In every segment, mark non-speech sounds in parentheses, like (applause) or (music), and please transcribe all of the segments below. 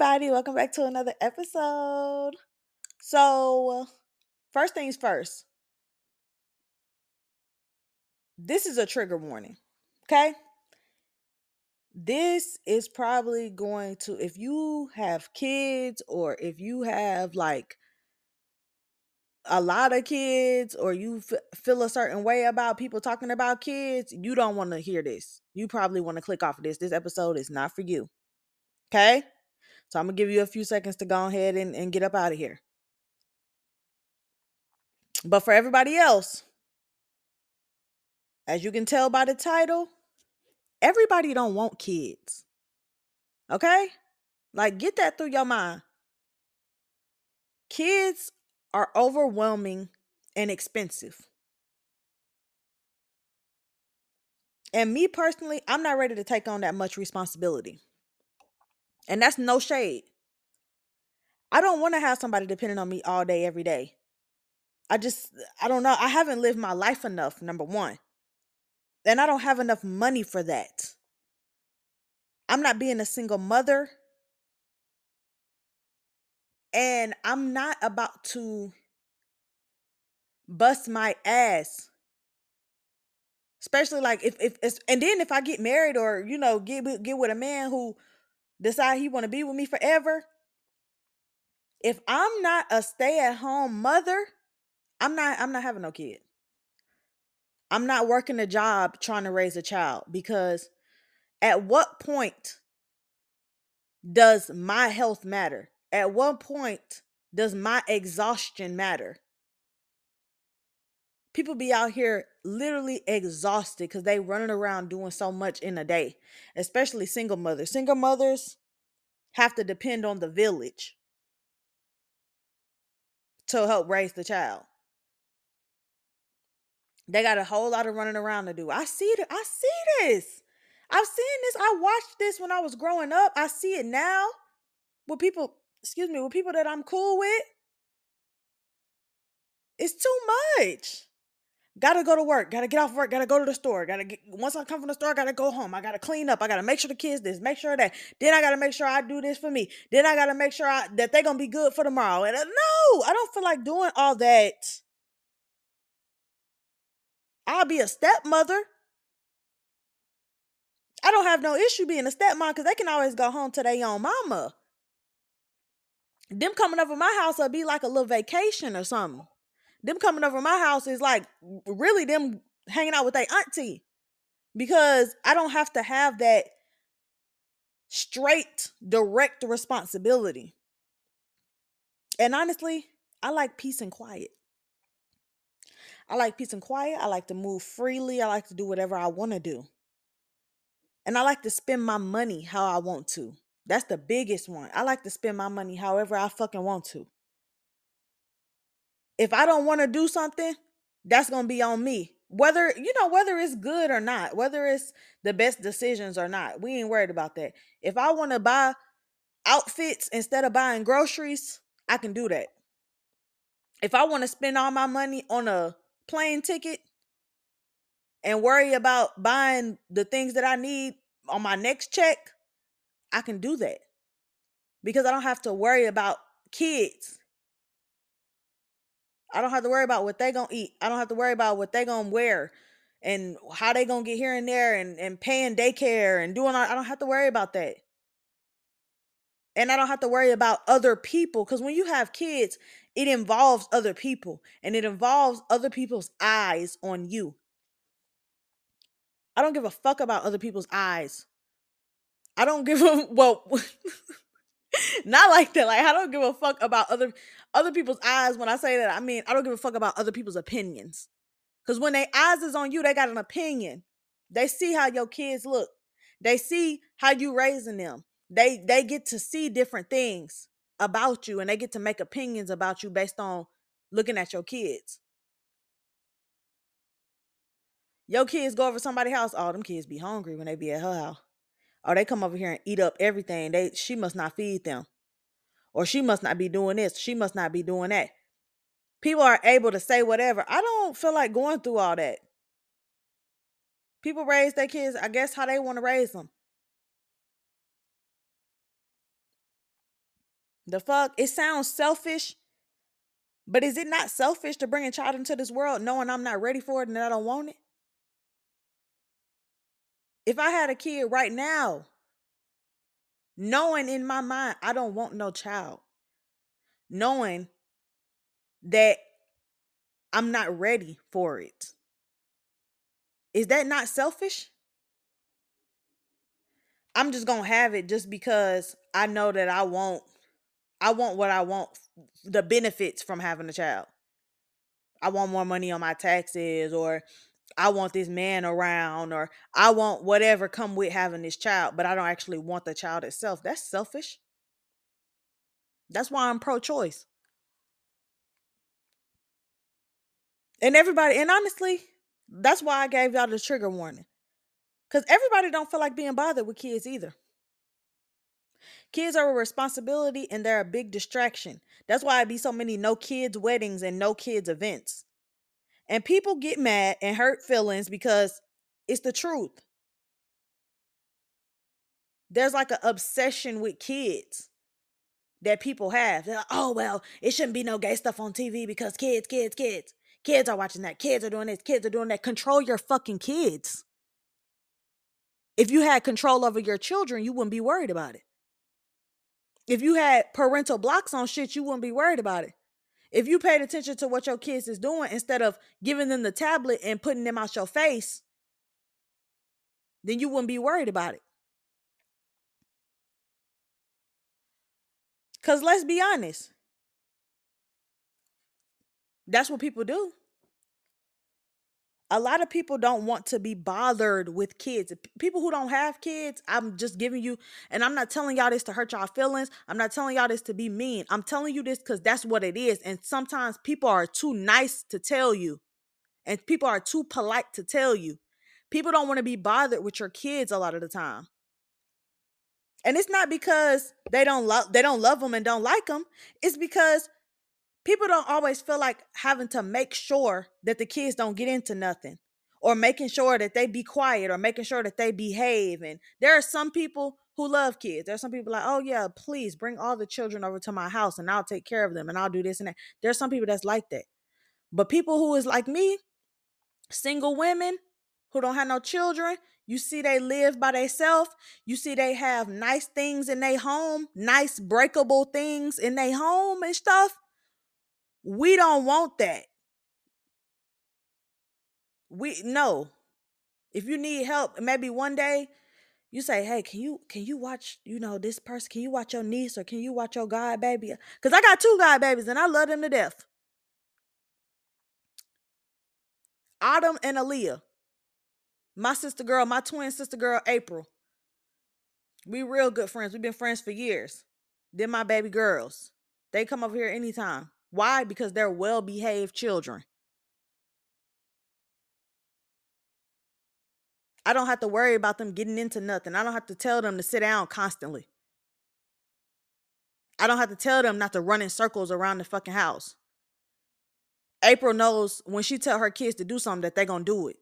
Everybody, welcome back to another episode. So, first things first, this is a trigger warning, okay? This is probably going to, if you have kids or if you have like a lot of kids or you f- feel a certain way about people talking about kids, you don't want to hear this. You probably want to click off of this. This episode is not for you, okay? So, I'm gonna give you a few seconds to go ahead and, and get up out of here. But for everybody else, as you can tell by the title, everybody don't want kids. Okay? Like get that through your mind. Kids are overwhelming and expensive. And me personally, I'm not ready to take on that much responsibility. And that's no shade. I don't want to have somebody depending on me all day, every day. I just, I don't know. I haven't lived my life enough, number one. And I don't have enough money for that. I'm not being a single mother. And I'm not about to bust my ass. Especially like if if and then if I get married or you know get get with a man who decide he want to be with me forever, if I'm not a stay-at-home mother, I'm not I'm not having no kid. I'm not working a job trying to raise a child because at what point does my health matter? At what point does my exhaustion matter? People be out here literally exhausted because they running around doing so much in a day, especially single mothers. Single mothers have to depend on the village to help raise the child. They got a whole lot of running around to do. I see it. I see this. I've seen this. I watched this when I was growing up. I see it now with people, excuse me, with people that I'm cool with. It's too much. Gotta go to work. Gotta get off work. Gotta go to the store. Gotta get once I come from the store, I gotta go home. I gotta clean up. I gotta make sure the kids this, make sure that. Then I gotta make sure I do this for me. Then I gotta make sure I, that they're gonna be good for tomorrow. And uh, no, I don't feel like doing all that. I'll be a stepmother. I don't have no issue being a stepmom because they can always go home to their own mama. Them coming over my house will be like a little vacation or something. Them coming over my house is like really them hanging out with their auntie because I don't have to have that straight, direct responsibility. And honestly, I like peace and quiet. I like peace and quiet. I like to move freely. I like to do whatever I want to do. And I like to spend my money how I want to. That's the biggest one. I like to spend my money however I fucking want to. If I don't want to do something, that's going to be on me. Whether, you know, whether it's good or not, whether it's the best decisions or not, we ain't worried about that. If I want to buy outfits instead of buying groceries, I can do that. If I want to spend all my money on a plane ticket and worry about buying the things that I need on my next check, I can do that because I don't have to worry about kids. I don't have to worry about what they gonna eat. I don't have to worry about what they gonna wear and how they gonna get here and there and, and paying daycare and doing all I don't have to worry about that. And I don't have to worry about other people because when you have kids, it involves other people and it involves other people's eyes on you. I don't give a fuck about other people's eyes. I don't give a (laughs) well (laughs) (laughs) not like that. Like I don't give a fuck about other other people's eyes. When I say that, I mean I don't give a fuck about other people's opinions. Cause when their eyes is on you, they got an opinion. They see how your kids look. They see how you raising them. They they get to see different things about you and they get to make opinions about you based on looking at your kids. Your kids go over somebody's house, all them kids be hungry when they be at her house. Or they come over here and eat up everything. They she must not feed them. Or she must not be doing this. She must not be doing that. People are able to say whatever. I don't feel like going through all that. People raise their kids, I guess, how they want to raise them. The fuck? It sounds selfish, but is it not selfish to bring a child into this world knowing I'm not ready for it and I don't want it? If I had a kid right now, knowing in my mind I don't want no child, knowing that I'm not ready for it, is that not selfish? I'm just going to have it just because I know that I want I want what I want the benefits from having a child. I want more money on my taxes or I want this man around or I want whatever come with having this child, but I don't actually want the child itself. That's selfish. That's why I'm pro choice. And everybody, and honestly, that's why I gave y'all the trigger warning. Because everybody don't feel like being bothered with kids either. Kids are a responsibility and they're a big distraction. That's why I be so many no kids weddings and no kids events. And people get mad and hurt feelings because it's the truth. There's like an obsession with kids that people have. Like, oh, well, it shouldn't be no gay stuff on TV because kids, kids, kids. Kids are watching that. Kids are doing this. Kids are doing that. Control your fucking kids. If you had control over your children, you wouldn't be worried about it. If you had parental blocks on shit, you wouldn't be worried about it. If you paid attention to what your kids is doing instead of giving them the tablet and putting them out your face, then you wouldn't be worried about it. Cause let's be honest. That's what people do a lot of people don't want to be bothered with kids. People who don't have kids, I'm just giving you, and I'm not telling y'all this to hurt y'all feelings. I'm not telling y'all this to be mean. I'm telling you this because that's what it is. And sometimes people are too nice to tell you, and people are too polite to tell you. People don't want to be bothered with your kids a lot of the time. And it's not because they don't love they don't love them and don't like them. It's because people don't always feel like having to make sure that the kids don't get into nothing or making sure that they be quiet or making sure that they behave. And there are some people who love kids. There are some people like, oh yeah, please bring all the children over to my house and I'll take care of them and I'll do this and that. There are some people that's like that. But people who is like me, single women who don't have no children, you see they live by themselves. You see they have nice things in their home, nice breakable things in their home and stuff. We don't want that. We no. If you need help, maybe one day you say, "Hey, can you can you watch, you know, this person? Can you watch your niece or can you watch your god baby?" Cuz I got two god babies and I love them to death. Autumn and Aaliyah. My sister girl, my twin sister girl, April. We real good friends. We've been friends for years. Then my baby girls. They come over here anytime. Why? Because they're well behaved children. I don't have to worry about them getting into nothing. I don't have to tell them to sit down constantly. I don't have to tell them not to run in circles around the fucking house. April knows when she tell her kids to do something that they're going to do it.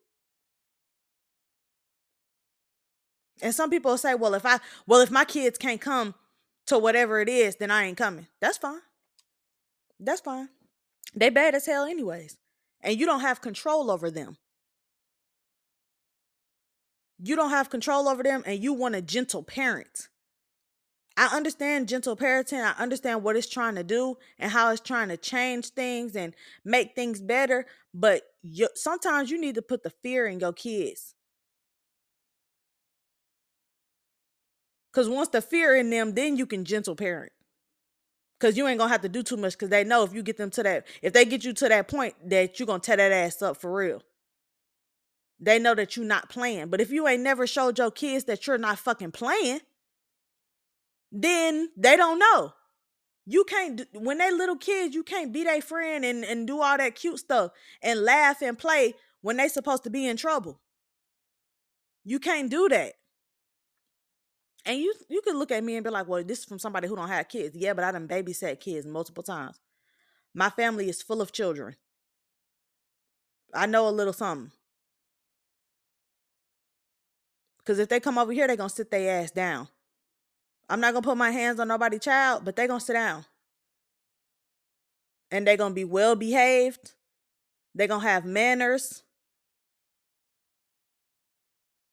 And some people say, "Well, if I well if my kids can't come to whatever it is, then I ain't coming." That's fine. That's fine. They bad as hell anyways. And you don't have control over them. You don't have control over them and you want a gentle parent. I understand gentle parenting. I understand what it's trying to do and how it's trying to change things and make things better. But you, sometimes you need to put the fear in your kids. Because once the fear in them, then you can gentle parent. Cause you ain't gonna have to do too much because they know if you get them to that, if they get you to that point that you're gonna tear that ass up for real. They know that you're not playing. But if you ain't never showed your kids that you're not fucking playing, then they don't know. You can't when they little kids, you can't be their friend and, and do all that cute stuff and laugh and play when they supposed to be in trouble. You can't do that. And you you could look at me and be like, well, this is from somebody who don't have kids. Yeah, but I done babysat kids multiple times. My family is full of children. I know a little something. Cause if they come over here, they're gonna sit their ass down. I'm not gonna put my hands on nobody's child, but they gonna sit down. And they gonna be well behaved. they gonna have manners.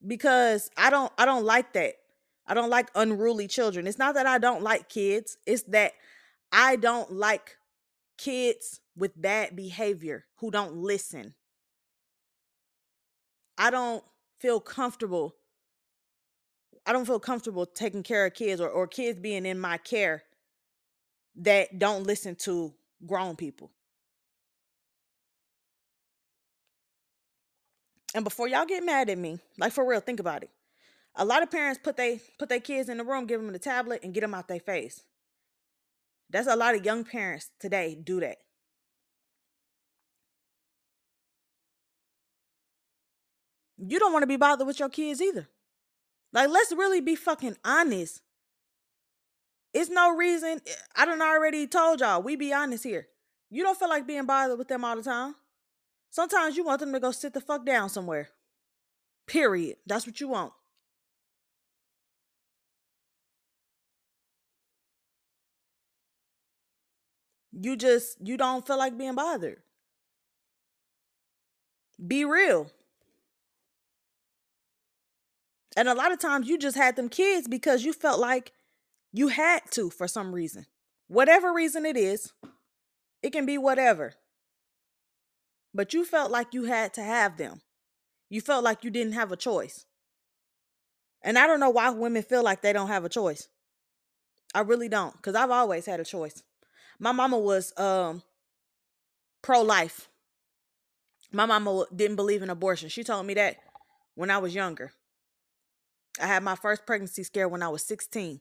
Because I don't I don't like that. I don't like unruly children. It's not that I don't like kids, it's that I don't like kids with bad behavior who don't listen. I don't feel comfortable. I don't feel comfortable taking care of kids or, or kids being in my care that don't listen to grown people. And before y'all get mad at me, like for real, think about it. A lot of parents put they put their kids in the room, give them the tablet, and get them out their face. That's a lot of young parents today do that. You don't want to be bothered with your kids either. Like, let's really be fucking honest. It's no reason. Eh, I don't already told y'all. We be honest here. You don't feel like being bothered with them all the time. Sometimes you want them to go sit the fuck down somewhere. Period. That's what you want. You just you don't feel like being bothered. Be real. And a lot of times you just had them kids because you felt like you had to for some reason. Whatever reason it is, it can be whatever. But you felt like you had to have them. You felt like you didn't have a choice. And I don't know why women feel like they don't have a choice. I really don't, because I've always had a choice. My mama was um pro-life. My mama didn't believe in abortion. She told me that when I was younger. I had my first pregnancy scare when I was 16.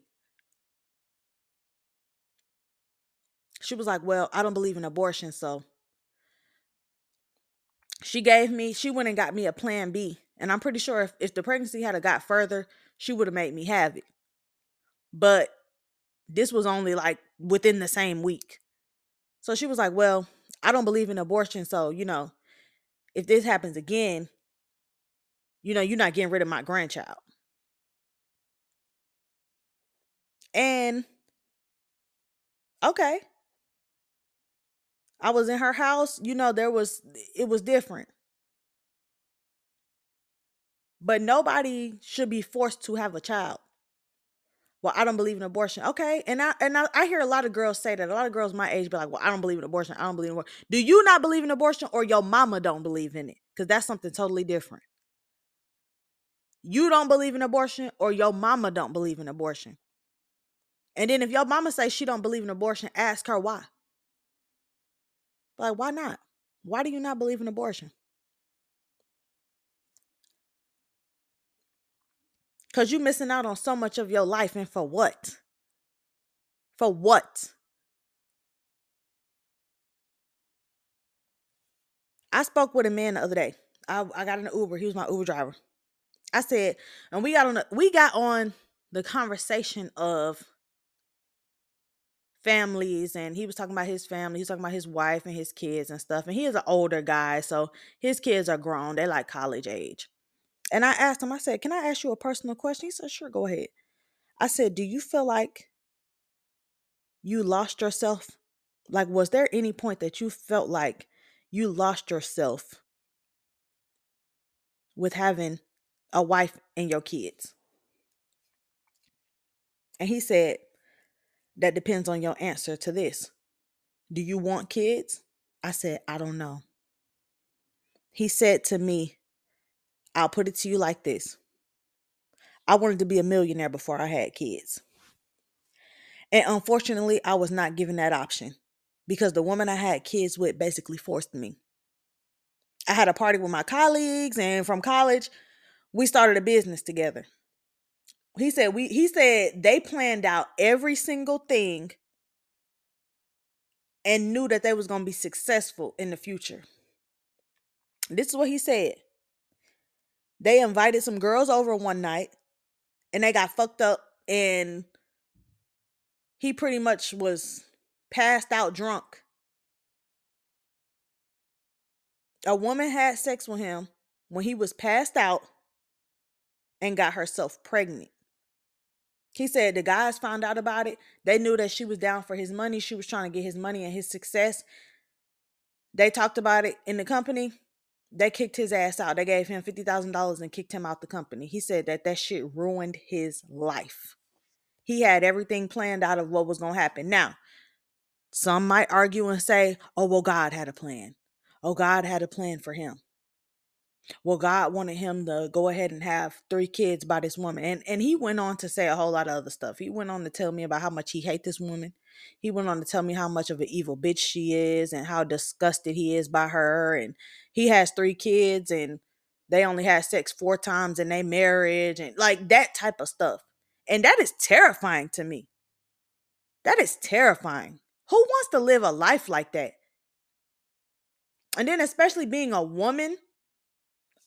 She was like, Well, I don't believe in abortion, so she gave me, she went and got me a plan B. And I'm pretty sure if, if the pregnancy had got further, she would have made me have it. But this was only like within the same week. So she was like, Well, I don't believe in abortion. So, you know, if this happens again, you know, you're not getting rid of my grandchild. And okay. I was in her house, you know, there was it was different. But nobody should be forced to have a child. Well, I don't believe in abortion. Okay. And I and I, I hear a lot of girls say that. A lot of girls my age be like, well, I don't believe in abortion. I don't believe in abortion. Do you not believe in abortion or your mama don't believe in it? Because that's something totally different. You don't believe in abortion or your mama don't believe in abortion. And then if your mama says she don't believe in abortion, ask her why. Like, why not? Why do you not believe in abortion? Because you're missing out on so much of your life. And for what? For what? I spoke with a man the other day. I, I got an Uber. He was my Uber driver. I said, and we got on the, we got on the conversation of families and he was talking about his family. He was talking about his wife and his kids and stuff. And he is an older guy, so his kids are grown. They're like college age. And I asked him, I said, Can I ask you a personal question? He said, Sure, go ahead. I said, Do you feel like you lost yourself? Like, was there any point that you felt like you lost yourself with having a wife and your kids? And he said, that depends on your answer to this. Do you want kids? I said, I don't know. He said to me, I'll put it to you like this I wanted to be a millionaire before I had kids. And unfortunately, I was not given that option because the woman I had kids with basically forced me. I had a party with my colleagues, and from college, we started a business together he said we he said they planned out every single thing and knew that they was going to be successful in the future. This is what he said. They invited some girls over one night and they got fucked up and he pretty much was passed out drunk. A woman had sex with him when he was passed out and got herself pregnant. He said the guys found out about it. They knew that she was down for his money. She was trying to get his money and his success. They talked about it in the company. They kicked his ass out. They gave him $50,000 and kicked him out the company. He said that that shit ruined his life. He had everything planned out of what was going to happen. Now, some might argue and say, oh, well, God had a plan. Oh, God had a plan for him. Well, God wanted him to go ahead and have three kids by this woman. And and he went on to say a whole lot of other stuff. He went on to tell me about how much he hate this woman. He went on to tell me how much of an evil bitch she is and how disgusted he is by her. And he has three kids and they only had sex four times in their marriage and like that type of stuff. And that is terrifying to me. That is terrifying. Who wants to live a life like that? And then, especially being a woman,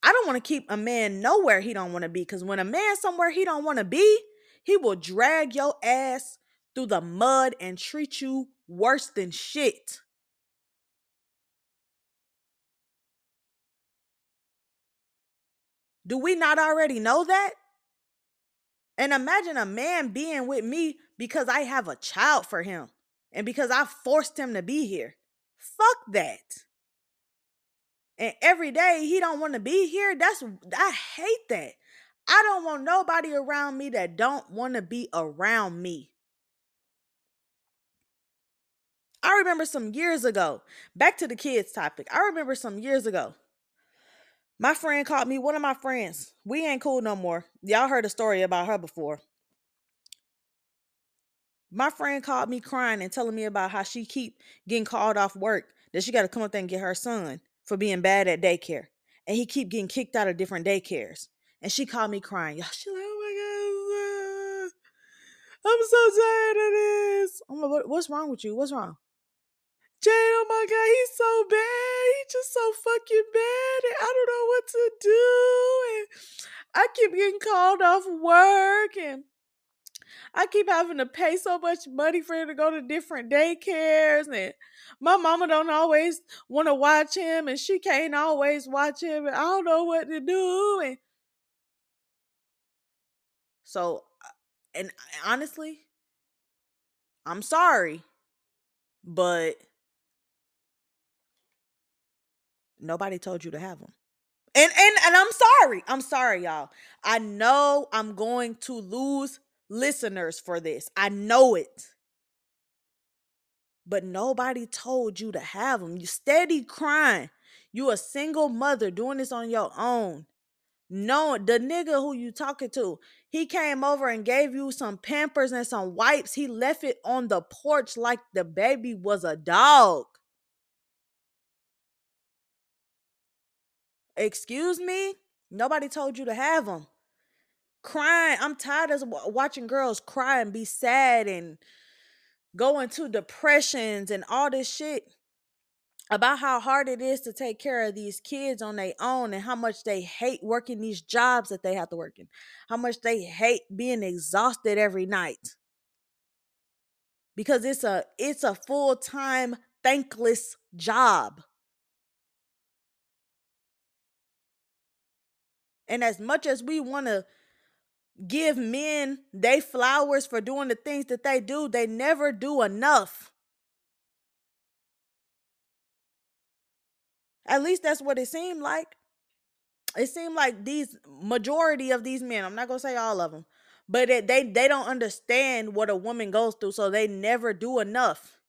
I don't want to keep a man nowhere he don't want to be. Because when a man somewhere he don't want to be, he will drag your ass through the mud and treat you worse than shit. Do we not already know that? And imagine a man being with me because I have a child for him and because I forced him to be here. Fuck that. And every day he don't want to be here. That's I hate that. I don't want nobody around me that don't want to be around me. I remember some years ago, back to the kids topic. I remember some years ago. My friend called me, one of my friends. We ain't cool no more. Y'all heard a story about her before. My friend called me crying and telling me about how she keep getting called off work, that she got to come up there and get her son for being bad at daycare. And he keep getting kicked out of different daycares. And she called me crying. Y'all, she like, oh my God, I'm so tired of this. I'm like, what, what's wrong with you? What's wrong? Jade, oh my God, he's so bad. He's just so fucking bad. And I don't know what to do. And I keep getting called off work. And I keep having to pay so much money for him to go to different daycares. And my mama don't always want to watch him. And she can't always watch him. And I don't know what to do. And so, uh, and honestly, I'm sorry, but Nobody told you to have them. And and and I'm sorry. I'm sorry, y'all. I know I'm going to lose listeners for this. I know it. But nobody told you to have them. You steady crying. You a single mother doing this on your own. No, the nigga who you talking to, he came over and gave you some pampers and some wipes. He left it on the porch like the baby was a dog. Excuse me? Nobody told you to have them. Crying. I'm tired of watching girls cry and be sad and go into depressions and all this shit about how hard it is to take care of these kids on their own and how much they hate working these jobs that they have to work in. How much they hate being exhausted every night. Because it's a it's a full-time thankless job. And as much as we want to give men they flowers for doing the things that they do, they never do enough. At least that's what it seemed like. It seemed like these majority of these men, I'm not to say all of them, but it, they they don't understand what a woman goes through, so they never do enough.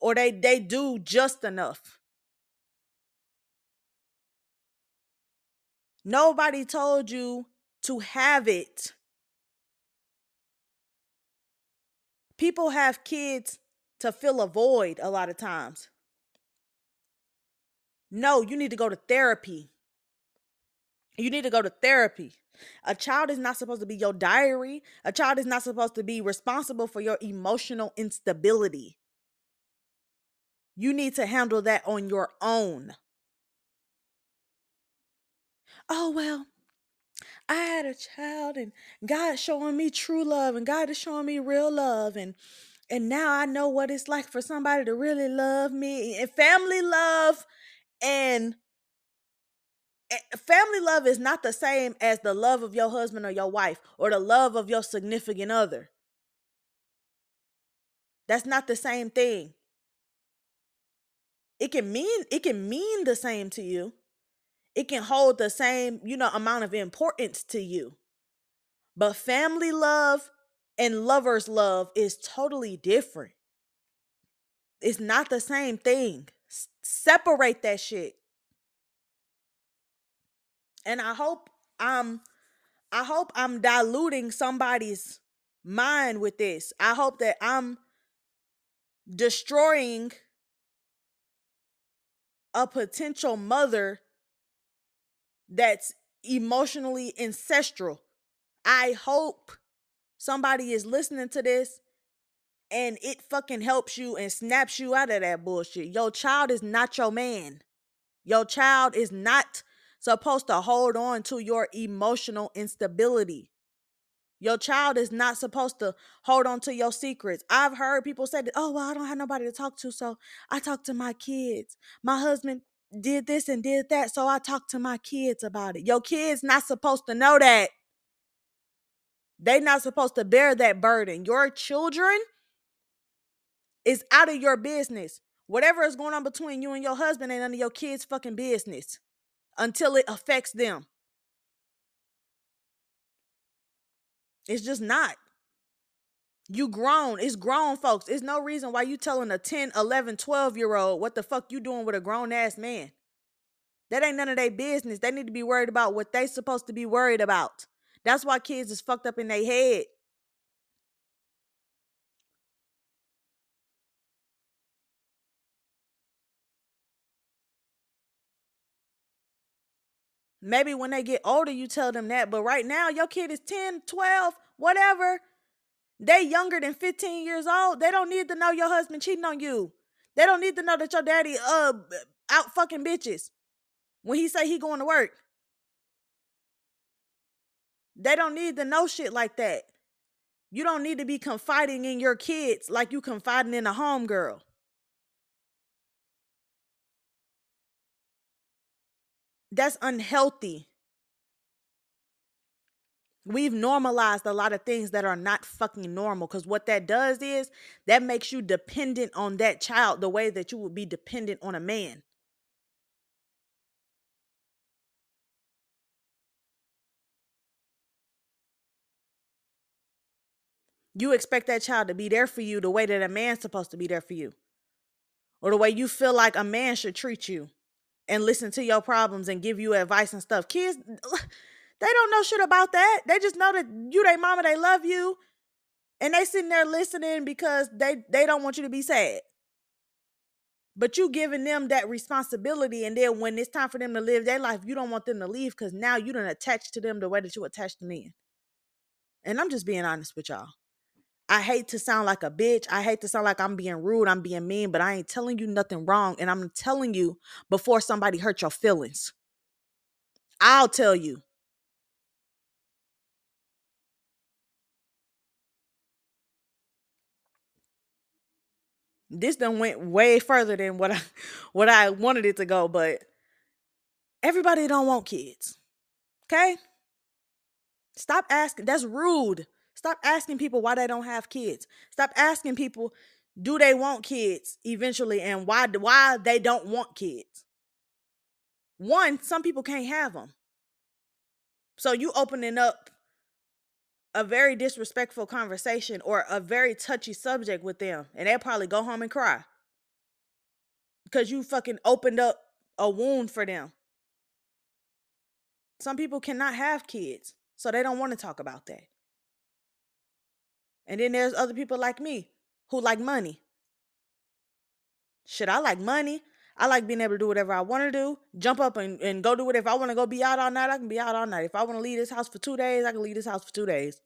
Or they they do just enough. Nobody told you to have it. People have kids to fill a void a lot of times. No, you need to go to therapy. You need to go to therapy. A child is not supposed to be your diary. A child is not supposed to be responsible for your emotional instability. You need to handle that on your own oh, well, I had a child and God showing me true love and God is showing me real love and and now I know what it's like for somebody to really love me and family love and eh, family love is not the same as the love of your husband or your wife or the love of your significant other. That's not the same thing. It can mean it can mean the same to you. It can hold the same, you know, amount of importance to you. But family love and lovers love is totally different. It's not the same thing. S- separate that shit. And I hope I'm I hope I'm diluting somebody's mind with this. I hope that I'm destroying a potential mother that's emotionally ancestral. I hope somebody is listening to this and it fucking helps you and snaps you out of that bullshit. Your child is not your man. Your child is not supposed to hold on to your emotional instability. Your child is not supposed to hold on to your secrets. I've heard people say that, oh, well, I don't have nobody to talk to, so I talk to my kids. My husband did this and did that, so I talk to my kids about it. Your kids not supposed to know that. They not supposed to bear that burden. Your children is out of your business. Whatever is going on between you and your husband ain't of your kids' fucking business until it affects them. It's just not. You grown. It's grown folks. It's no reason why you telling a 10, 11, 12 year old what the fuck you doing with a grown ass man. That ain't none of their business. They need to be worried about what they supposed to be worried about. That's why kids is fucked up in their head. Maybe when they get older, you tell them that. But right now, your kid is 10, 12, whatever. They younger than 15 years old. They don't need to know your husband cheating on you. They don't need to know that your daddy uh out fucking bitches when he say he going to work. They don't need to know shit like that. You don't need to be confiding in your kids like you confiding in a homegirl. That's unhealthy. We've normalized a lot of things that are not fucking normal because what that does is that makes you dependent on that child the way that you would be dependent on a man. You expect that child to be there for you the way that a man's supposed to be there for you, or the way you feel like a man should treat you and listen to your problems and give you advice and stuff. Kids, they don't know shit about that. They just know that you, their mama, they love you, and they sitting there listening because they they don't want you to be sad. But you giving them that responsibility, and then when it's time for them to live their life, you don't want them to leave because now you don't attach to them the way that you attach to men. And I'm just being honest with y'all. I hate to sound like a bitch. I hate to sound like I'm being rude, I'm being mean, but I ain't telling you nothing wrong. And I'm telling you before somebody hurt your feelings. I'll tell you. This done went way further than what I (laughs) what I wanted it to go, but everybody don't want kids. Okay? Stop asking. That's rude. Stop asking people why they don't have kids. Stop asking people do they want kids eventually and why why they don't want kids. One, some people can't have them. So you opening up a very disrespectful conversation or a very touchy subject with them and they'll probably go home and cry. Because you fucking opened up a wound for them. Some people cannot have kids, so they don't want to talk about that. And then there's other people like me who like money. should I like money. I like being able to do whatever I want to do, jump up and, and go do it. If I want to go be out all night, I can be out all night. If I want to leave this house for two days, I can leave this house for two days.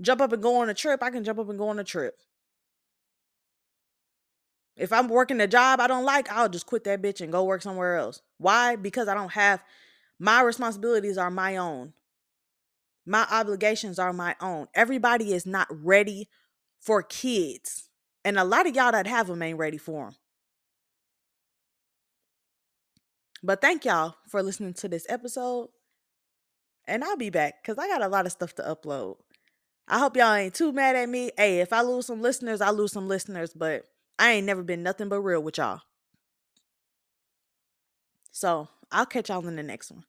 Jump up and go on a trip, I can jump up and go on a trip. If I'm working a job I don't like, I'll just quit that bitch and go work somewhere else. Why? Because I don't have my responsibilities are my own. My obligations are my own. Everybody is not ready for kids. And a lot of y'all that have them ain't ready for them. But thank y'all for listening to this episode. And I'll be back because I got a lot of stuff to upload. I hope y'all ain't too mad at me. Hey, if I lose some listeners, I lose some listeners, but I ain't never been nothing but real with y'all. So I'll catch y'all in the next one.